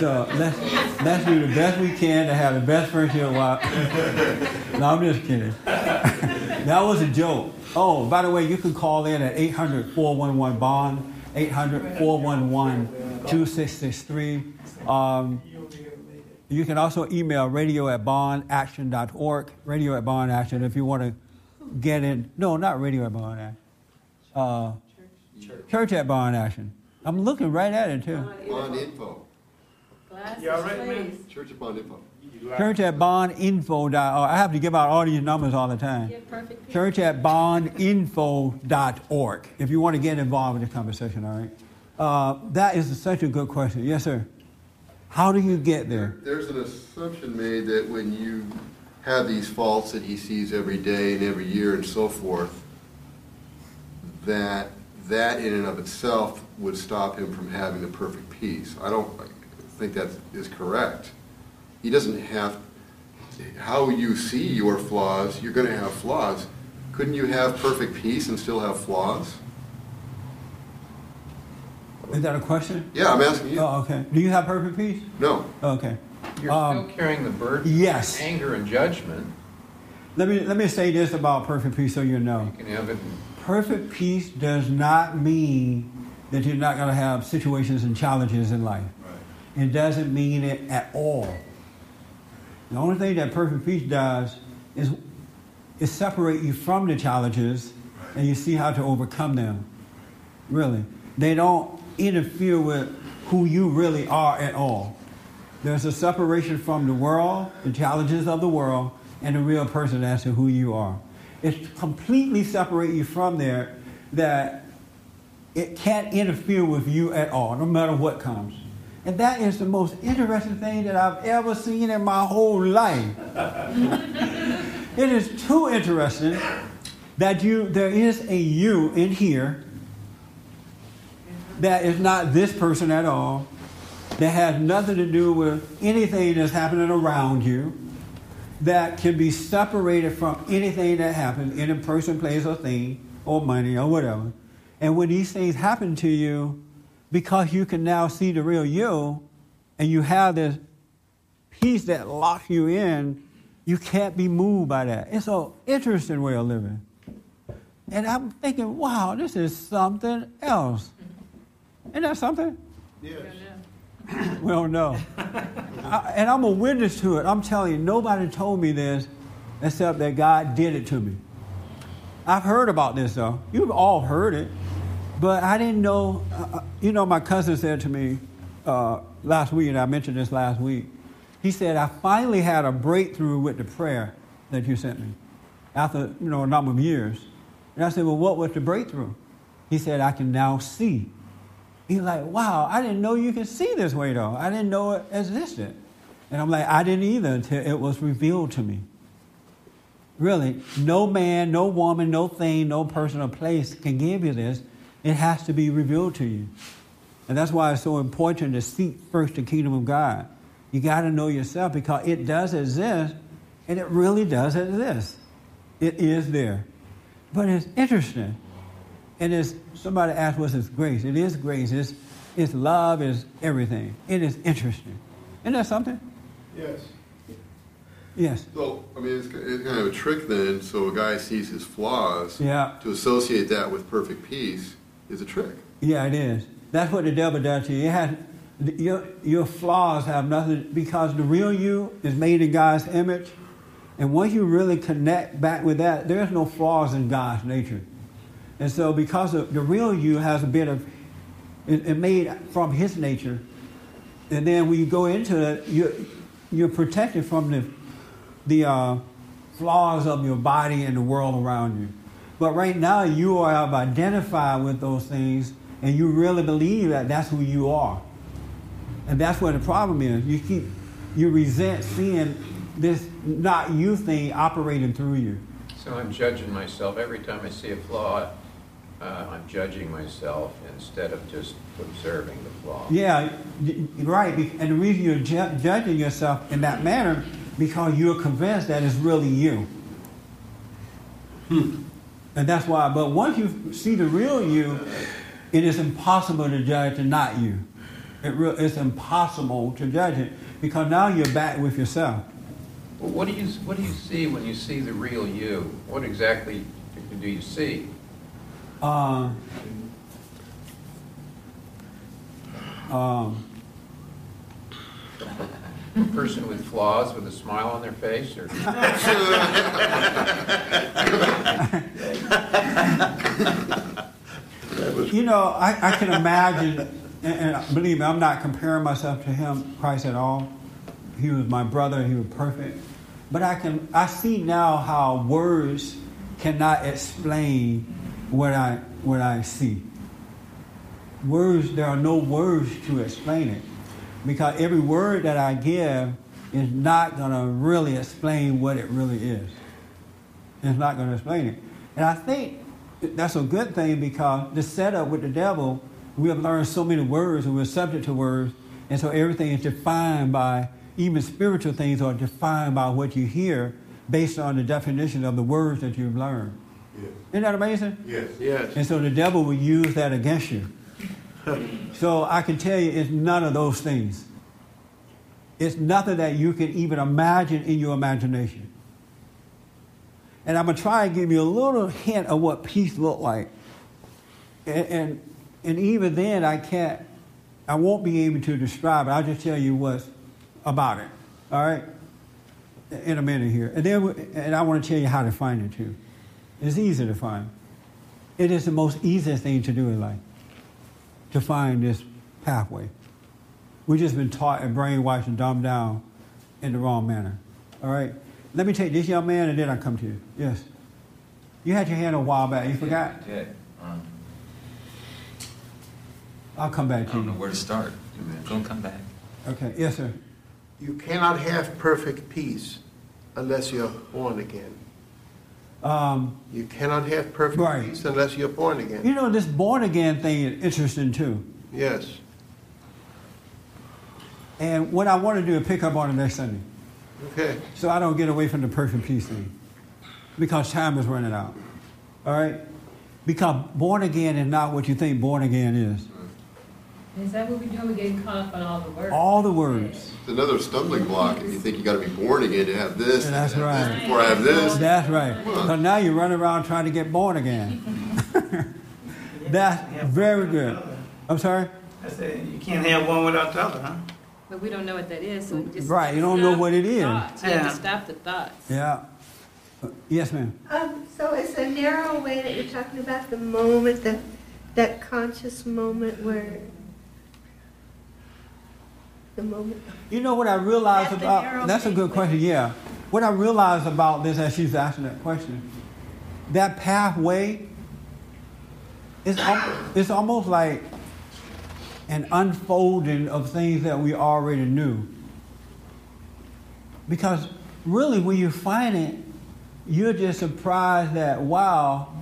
so let's, let's do the best we can to have the best friendship. While... no, I'm just kidding. that was a joke. Oh, by the way, you can call in at 800 411 Bond, 800 411 2663. Um, you can also email radio at bondaction.org, radio at bondaction, if you want to get in. No, not radio at bond action. Uh, church. church at bond action. I'm looking right at it, too. Bond info. Glasses, You all right, man? please. Church of Bond info. Church at bondinfo.org. I have to give out all these numbers all the time. Yeah, perfect. Church at bondinfo.org if you want to get involved in the conversation, all right? Uh, that is such a good question. Yes, sir. How do you get there? There's an assumption made that when you have these faults that he sees every day and every year and so forth, that that in and of itself would stop him from having the perfect peace. I don't think that is correct. He doesn't have, how you see your flaws, you're going to have flaws. Couldn't you have perfect peace and still have flaws? Is that a question? Yeah, I'm asking you. Oh, okay. Do you have perfect peace? No. Okay. You're Um, still carrying the burden yes. of anger and judgment. Let me let me say this about perfect peace so you know. You can have it Perfect peace does not mean that you're not going to have situations and challenges in life. Right. It doesn't mean it at all. The only thing that perfect peace does is, is separate you from the challenges and you see how to overcome them. Really. They don't interfere with who you really are at all. There's a separation from the world, the challenges of the world, and the real person as to who you are. It completely separate you from there that it can't interfere with you at all, no matter what comes. And that is the most interesting thing that I've ever seen in my whole life. it is too interesting that you there is a you in here that is not this person at all, that has nothing to do with anything that's happening around you, that can be separated from anything that happens in a person, place, or thing, or money, or whatever. And when these things happen to you, because you can now see the real you, and you have this peace that locks you in, you can't be moved by that. It's an interesting way of living. And I'm thinking, wow, this is something else. Isn't that something? Yes. We don't know. I, and I'm a witness to it. I'm telling you, nobody told me this except that God did it to me. I've heard about this though. You've all heard it, but I didn't know. Uh, you know, my cousin said to me uh, last week, and I mentioned this last week. He said, "I finally had a breakthrough with the prayer that you sent me after you know a number of years." And I said, "Well, what was the breakthrough?" He said, "I can now see." He's like, wow, I didn't know you could see this way though. I didn't know it existed. And I'm like, I didn't either until it was revealed to me. Really, no man, no woman, no thing, no person or place can give you this. It has to be revealed to you. And that's why it's so important to seek first the kingdom of God. You got to know yourself because it does exist, and it really does exist. It is there. But it's interesting. And it's, somebody asked, what's this grace? It is grace. It's, it's love, it's everything. It is interesting. Isn't that something? Yes. Yes. So, I mean, it's, it's kind of a trick then, so a guy sees his flaws. Yeah. To associate that with perfect peace is a trick. Yeah, it is. That's what the devil does to you. Your, your flaws have nothing, because the real you is made in God's image. And once you really connect back with that, there's no flaws in God's nature. And so, because of the real you has a bit of it, it made from His nature, and then when you go into it, you're, you're protected from the the uh, flaws of your body and the world around you. But right now, you are identified with those things, and you really believe that that's who you are. And that's where the problem is. You keep you resent seeing this not you thing operating through you. So I'm judging myself every time I see a flaw uh, I'm judging myself instead of just observing the flaw. Yeah, y- y- right. And the reason you're ju- judging yourself in that manner because you're convinced that it's really you. And that's why. But once you see the real you, it is impossible to judge the not you. It re- it's impossible to judge it because now you're back with yourself. Well, what do you, what do you see when you see the real you? What exactly do you see? Uh, um, A person with flaws with a smile on their face, or? You know, I, I can imagine, and, and believe me, I'm not comparing myself to him, Christ at all. He was my brother, he was perfect. But I can I see now how words cannot explain what I what I see. Words, there are no words to explain it. Because every word that I give is not gonna really explain what it really is. It's not gonna explain it. And I think that's a good thing because the setup with the devil, we have learned so many words and we're subject to words, and so everything is defined by even spiritual things are defined by what you hear based on the definition of the words that you've learned. Yes. Isn't that amazing? Yes. Yes. And so the devil will use that against you. so I can tell you it's none of those things. It's nothing that you can even imagine in your imagination. And I'm going to try and give you a little hint of what peace looked like. And, and, and even then, I can't, I won't be able to describe it. I'll just tell you what's about it. All right? In a minute here. And then, and I want to tell you how to find it too. It's easy to find. It is the most easiest thing to do in life, to find this pathway. We've just been taught and brainwashed and dumbed down in the wrong manner. All right? Let me take this young man and then I come to you. Yes. You had your hand a while back. You forgot? Yeah. Um, I'll come back to you. I to don't know where to start. Don't come back. Okay. Yes, sir. You cannot have perfect peace unless you're born again. Um, You cannot have perfect Right. peace unless you're born again. you know, this born again thing is interesting too. Yes. And what I want to do is pick up on it next Sunday. Okay. So I don't get away from the perfect peace thing. Because time is running out. All right? Because born again is not what you think born again is. Is that what we're doing? We're getting caught up on all the words. All the words. It's another stumbling block if you think you got to be born again to have this. and That's have right. this Before I have this. That's right. Because now you run around trying to get born again. That's very good. I'm sorry? I said, you can't have one without the other, huh? But we don't know what that is, so we just. Right, you don't know what it is. the thoughts. You have Yeah. to stop the thoughts. Yeah. Uh, Yes, ma'am. Um, so it's a narrow way that you're talking about the moment, that that conscious moment where the moment. You know what I realized That's about that's a good question, yeah. What I realized about this as she's asking that question, that pathway is al- it's almost like an unfolding of things that we already knew. Because really when you find it, you're just surprised that wow,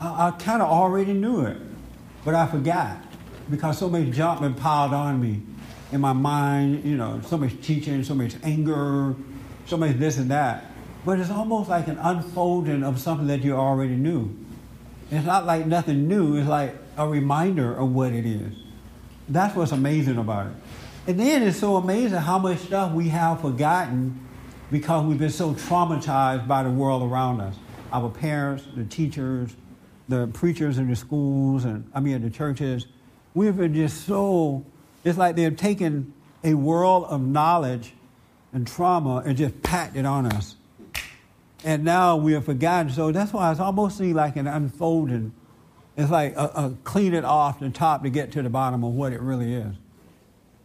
I, I kind of already knew it, but I forgot because so many junk been piled on me in my mind. You know, so much teaching, so much anger, so much this and that. But it's almost like an unfolding of something that you already knew. It's not like nothing new. It's like a reminder of what it is. That's what's amazing about it. And then it's so amazing how much stuff we have forgotten because we've been so traumatized by the world around us. Our parents, the teachers, the preachers in the schools, and I mean the churches. We've been just so, it's like they've taken a world of knowledge and trauma and just packed it on us. And now we have forgotten. So that's why it's almost seems like an unfolding. It's like a, a clean it off the top to get to the bottom of what it really is.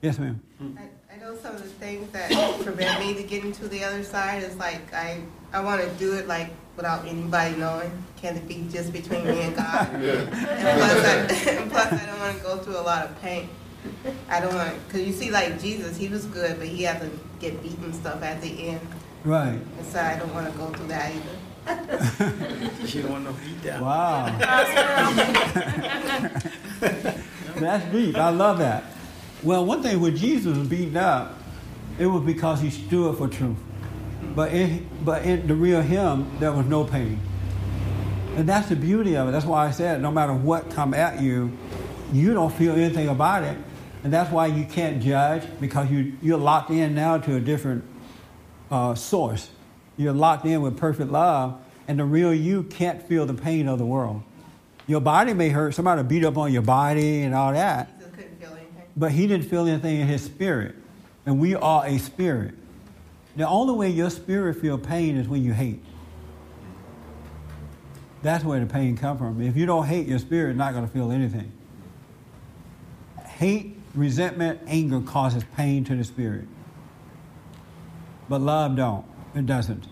Yes, ma'am. I, I know some of the things that prevent me to getting to the other side is like I I want to do it like without anybody knowing. Can it be just between me and God? And plus, I, and plus, I don't want to go through a lot of pain. I don't want because you see, like Jesus, he was good, but he had to get beaten stuff at the end. Right. And so I don't want to go through that either. You don't want no beat down. Wow. That's deep. I love that. Well, one thing when Jesus was beaten up, it was because he stood for truth. But in, but in the real him, there was no pain. And that's the beauty of it. That's why I said no matter what come at you, you don't feel anything about it. And that's why you can't judge because you, you're locked in now to a different uh, source. You're locked in with perfect love, and the real you can't feel the pain of the world. Your body may hurt. Somebody beat up on your body and all that. Jesus couldn't feel anything. But he didn't feel anything in his spirit. And we are a spirit. The only way your spirit feel pain is when you hate. That's where the pain comes from. If you don't hate, your spirit is not going to feel anything. Hate, resentment, anger causes pain to the spirit. But love don't. It doesn't.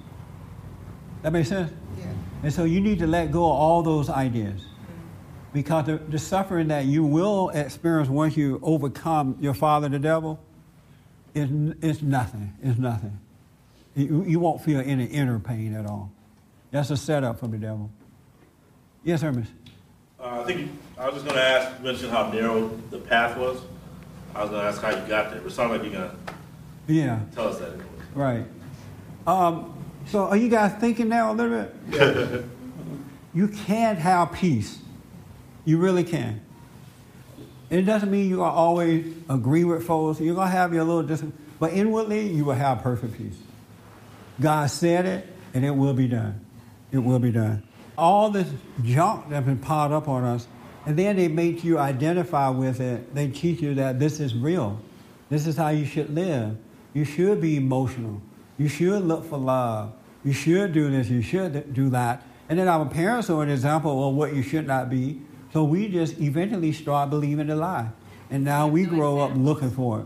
That makes sense? Yeah. And so you need to let go of all those ideas. Because the, the suffering that you will experience once you overcome your father, the devil, is, is nothing. It's nothing. You, you won't feel any inner pain at all. That's a setup for the devil. Yes, Hermes. Uh, I think you, I was just going to ask, you mentioned how narrow the path was. I was going to ask how you got there, but it sounds like you're going to Yeah, tell us that anyway. right. Um, so are you guys thinking now a little bit? you can't have peace. You really can. It doesn't mean you're going to always agree with folks. You're going to have your little dis- but inwardly, you will have perfect peace. God said it, and it will be done. It will be done. All this junk that's been piled up on us, and then they make you identify with it. They teach you that this is real. This is how you should live. You should be emotional. You should look for love. You should do this. You should do that. And then our parents are an example of what you should not be. So we just eventually start believing the lie. And now we grow up looking for it.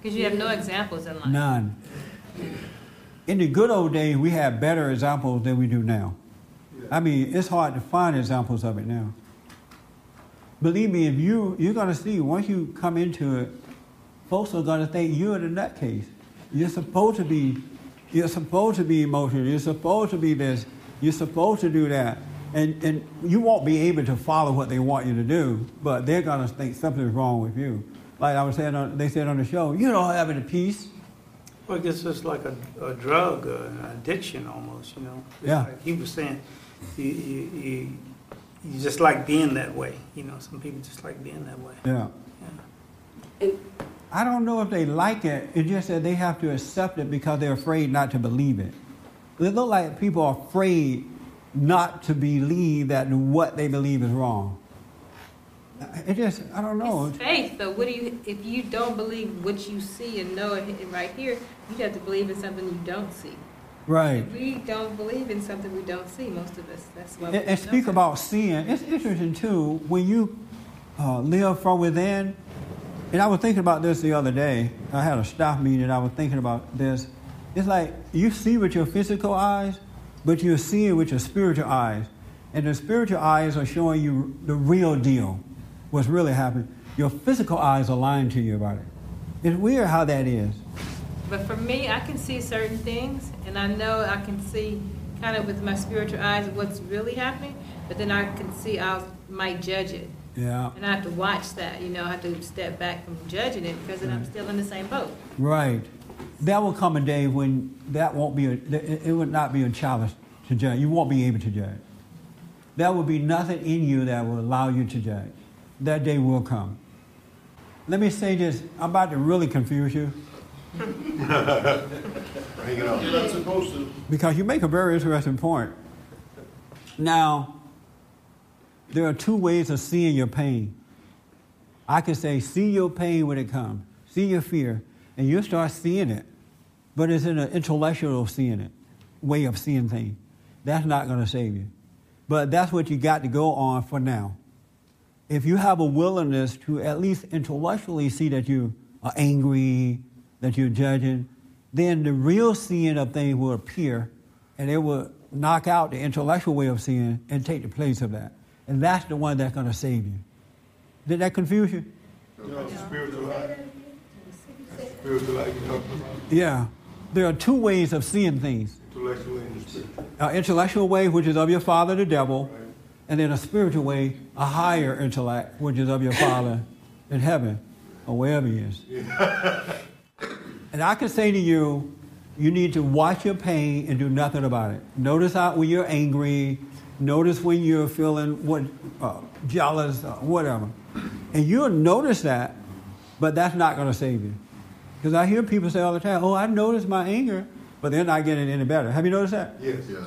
Because you have no examples in life. None. In the good old days, we had better examples than we do now. I mean, it's hard to find examples of it now. Believe me, if you you're gonna see once you come into it, folks are gonna think you're the nutcase. You're supposed to be, you're supposed to be emotional. You're supposed to be this. You're supposed to do that, and and you won't be able to follow what they want you to do. But they're gonna think something's wrong with you. Like I was saying, on, they said on the show, you don't have any peace. Well, I guess it's like a, a drug, uh, an addiction almost, you know? It's Yeah. like he was saying, you, you, you, you just like being that way, you know? Some people just like being that way. Yeah. I don't know if they like it. It's just that they have to accept it because they're afraid not to believe it. It look like people are afraid not to believe that what they believe is wrong. It just, I don't know. It's faith, though. What do you, if you don't believe what you see and know it right here, you have to believe in something you don't see. Right. We don't believe in something we don't see, most of us. That's what And, and speak about seeing. It's interesting too when you uh, live from within. And I was thinking about this the other day. I had a staff meeting. and I was thinking about this. It's like you see with your physical eyes, but you're seeing with your spiritual eyes, and the spiritual eyes are showing you the real deal, what's really happening. Your physical eyes are lying to you about it. It's weird how that is. But for me, I can see certain things, and I know I can see kind of with my spiritual eyes what's really happening. But then I can see I might judge it, Yeah. and I have to watch that. You know, I have to step back from judging it because then I'm still in the same boat. Right. There will come a day when that won't be a, it it would not be a challenge to judge. You won't be able to judge. There will be nothing in you that will allow you to judge. That day will come. Let me say this. I'm about to really confuse you You're not supposed to. because you make a very interesting point. Now, there are two ways of seeing your pain. I can say, see your pain when it comes, see your fear, and you start seeing it. But it's in an intellectual seeing it, way of seeing things. That's not going to save you. But that's what you got to go on for now. If you have a willingness to at least intellectually see that you are angry, that you're judging, then the real seeing of things will appear and it will knock out the intellectual way of seeing and take the place of that. And that's the one that's going to save you. Did that confuse you? Spiritual eye. Spiritual you talking about? Yeah. There are two ways of seeing things. Intellectually and An intellectual way, which is of your father, the devil, and then a spiritual way, a higher intellect, which is of your father in heaven, or wherever he is. And I can say to you, you need to watch your pain and do nothing about it. Notice how when you're angry, notice when you're feeling what uh, jealous, uh, whatever, and you'll notice that, but that's not going to save you. Because I hear people say all the time, "Oh, I noticed my anger," but they're not getting any better. Have you noticed that? Yes. Yes.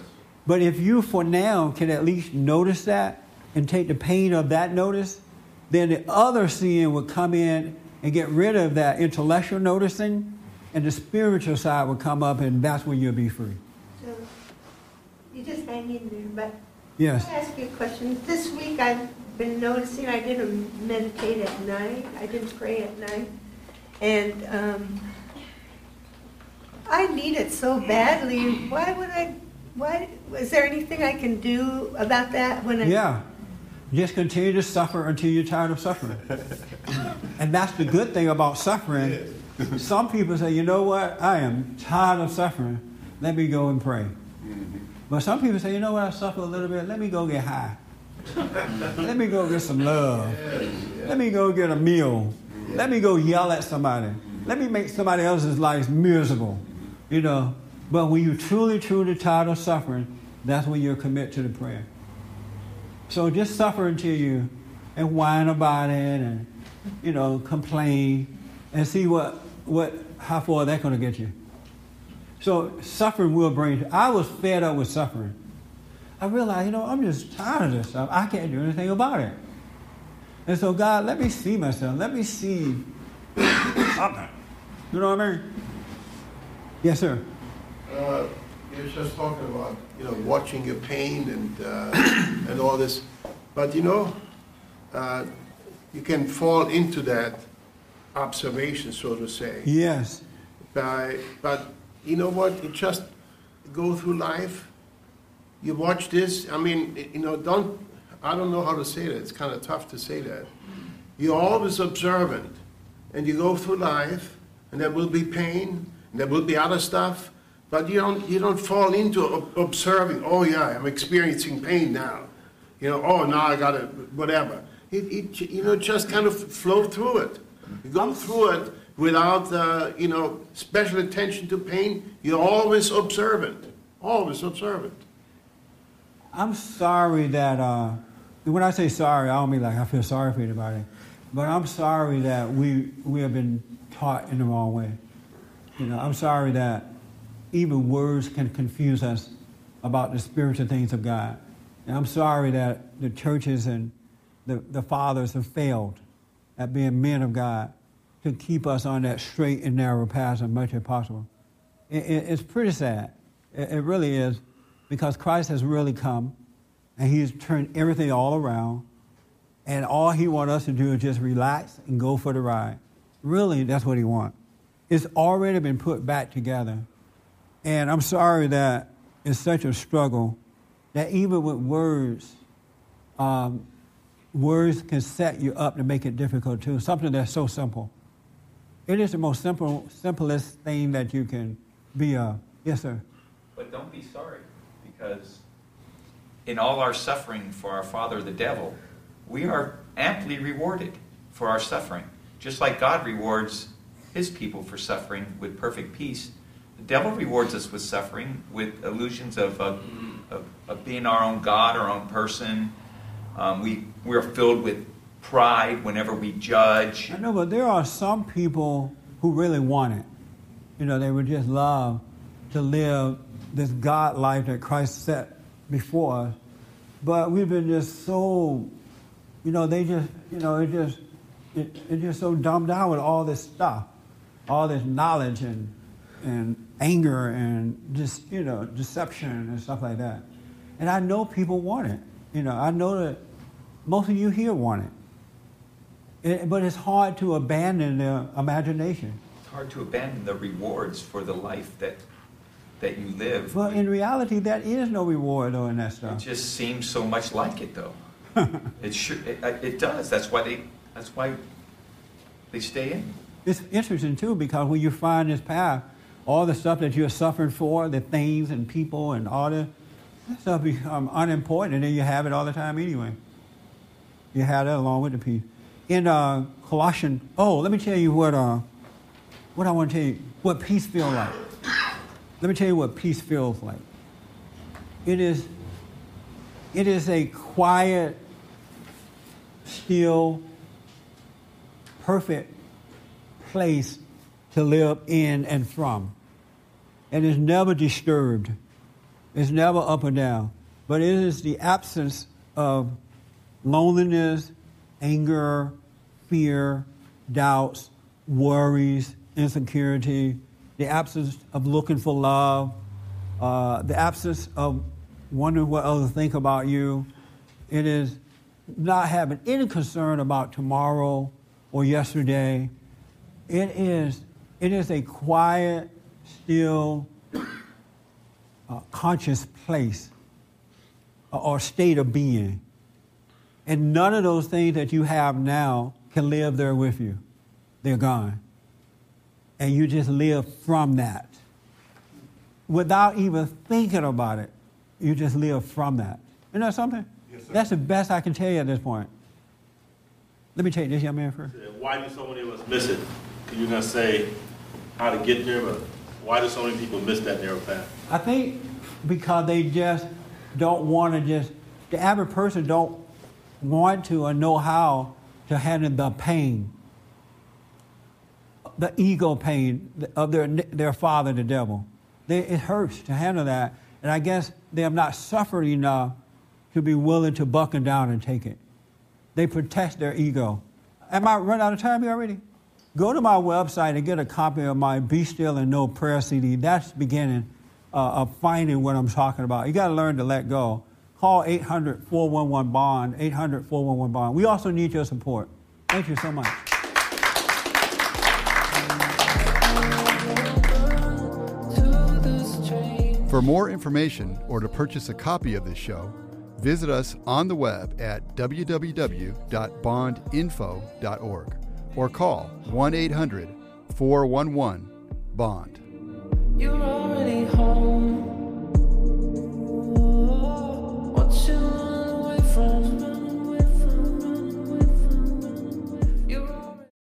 But if you, for now, can at least notice that and take the pain of that notice, then the other sin will come in and get rid of that intellectual noticing, and the spiritual side will come up, and that's when you'll be free. So you just hang in there. But Yes. Can I ask you a question? This week I've been noticing I didn't meditate at night. I didn't pray at night. And um, I need it so badly. Why would I? Why? Is there anything I can do about that when I? Yeah. Just continue to suffer until you're tired of suffering. and that's the good thing about suffering. Some people say, you know what? I am tired of suffering. Let me go and pray. Mm-hmm. But some people say, you know what? I suffer a little bit. Let me go get high. Let me go get some love. Let me go get a meal. Let me go yell at somebody. Let me make somebody else's life miserable. You know. But when you're truly, truly tired of suffering, that's when you commit to the prayer. So just suffer until you and whine about it and you know complain and see what what how far that's going to get you. So suffering will bring. I was fed up with suffering. I realized, you know, I'm just tired of this stuff. I can't do anything about it. And so God, let me see myself. Let me see something. You know what I mean? Yes, sir. Uh, You're just talking about, you know, watching your pain and, uh, and all this. But, you know, uh, you can fall into that observation, so to say. Yes. By, but you know what? You just go through life. You watch this. I mean, you know, don't. I don't know how to say that. It's kind of tough to say that. You're always observant, and you go through life, and there will be pain, and there will be other stuff, but you don't. You don't fall into observing. Oh yeah, I'm experiencing pain now. You know. Oh now I got it. Whatever. It, it, you know, just kind of flow through it. You go through it without, uh, you know, special attention to pain. You're always observant. Always observant. I'm sorry that uh, when I say sorry, I don't mean like I feel sorry for anybody, but I'm sorry that we we have been taught in the wrong way. You know, I'm sorry that even words can confuse us about the spiritual things of God. And I'm sorry that the churches and the, the fathers have failed at being men of God to keep us on that straight and narrow path as much as possible. It, it, it's pretty sad. It, it really is because Christ has really come and he's turned everything all around. And all he wants us to do is just relax and go for the ride. Really, that's what he wants. It's already been put back together. And I'm sorry that it's such a struggle that even with words, um, words can set you up to make it difficult too. Something that's so simple. It is the most simple, simplest thing that you can be a. Yes, sir. But don't be sorry, because in all our suffering for our father, the devil, we are amply rewarded for our suffering. Just like God rewards his people for suffering with perfect peace, the devil rewards us with suffering with illusions of, uh, of, of being our own God, our own person. Um, we, we're filled with pride whenever we judge. I know, but there are some people who really want it. You know, they would just love to live this God life that Christ set before us. But we've been just so, you know, they just, you know, it just, it, it's just so dumbed down with all this stuff, all this knowledge and, and anger and just, you know, deception and stuff like that. And I know people want it. You know, I know that most of you here want it. It- but it's hard to abandon the imagination. It's hard to abandon the rewards for the life that, that you live. Well, in reality, that is no reward though in that It just seems so much like it, though. it sure, it, uh, it does. That's why they. That's why they stay in. It's interesting too because when you find this path, all the stuff that you're suffering for, the things and people and all the that stuff become unimportant, and then you have it all the time anyway. You have that along with the peace. In uh, Colossians, oh, let me tell you what uh, what I want to tell you, what peace feels like. Let me tell you what peace feels like. It is, it is a quiet, still, perfect place to live in and from. And it's never disturbed. It's never up or down. But it is the absence of loneliness, anger, fear, doubts, worries, insecurity, the absence of looking for love, uh, the absence of wondering what others think about you. It is not having any concern about tomorrow or yesterday. It is, it is a quiet, still, uh, conscious place or state of being. And none of those things that you have now can live there with you. They're gone. And you just live from that. Without even thinking about it, you just live from that. You know something? Yes, sir. That's the best I can tell you at this point. Let me take this young man first. Why do so many of us miss it? Because you're going to say how to get there, but why do so many people miss that narrow path? I think because they just don't want to just, the average person don't want to or know how to handle the pain, the ego pain of their, their father, the devil. They, it hurts to handle that. And I guess they have not suffered enough to be willing to buckle down and take it. They protect their ego. Am I run out of time here already? Go to my website and get a copy of my Be Still and Know prayer CD. That's the beginning uh, of finding what I'm talking about. You got to learn to let go. Call 800 411 Bond, 800 411 Bond. We also need your support. Thank you so much. For more information or to purchase a copy of this show, visit us on the web at www.bondinfo.org or call 1 800 411 BOND. You're already home.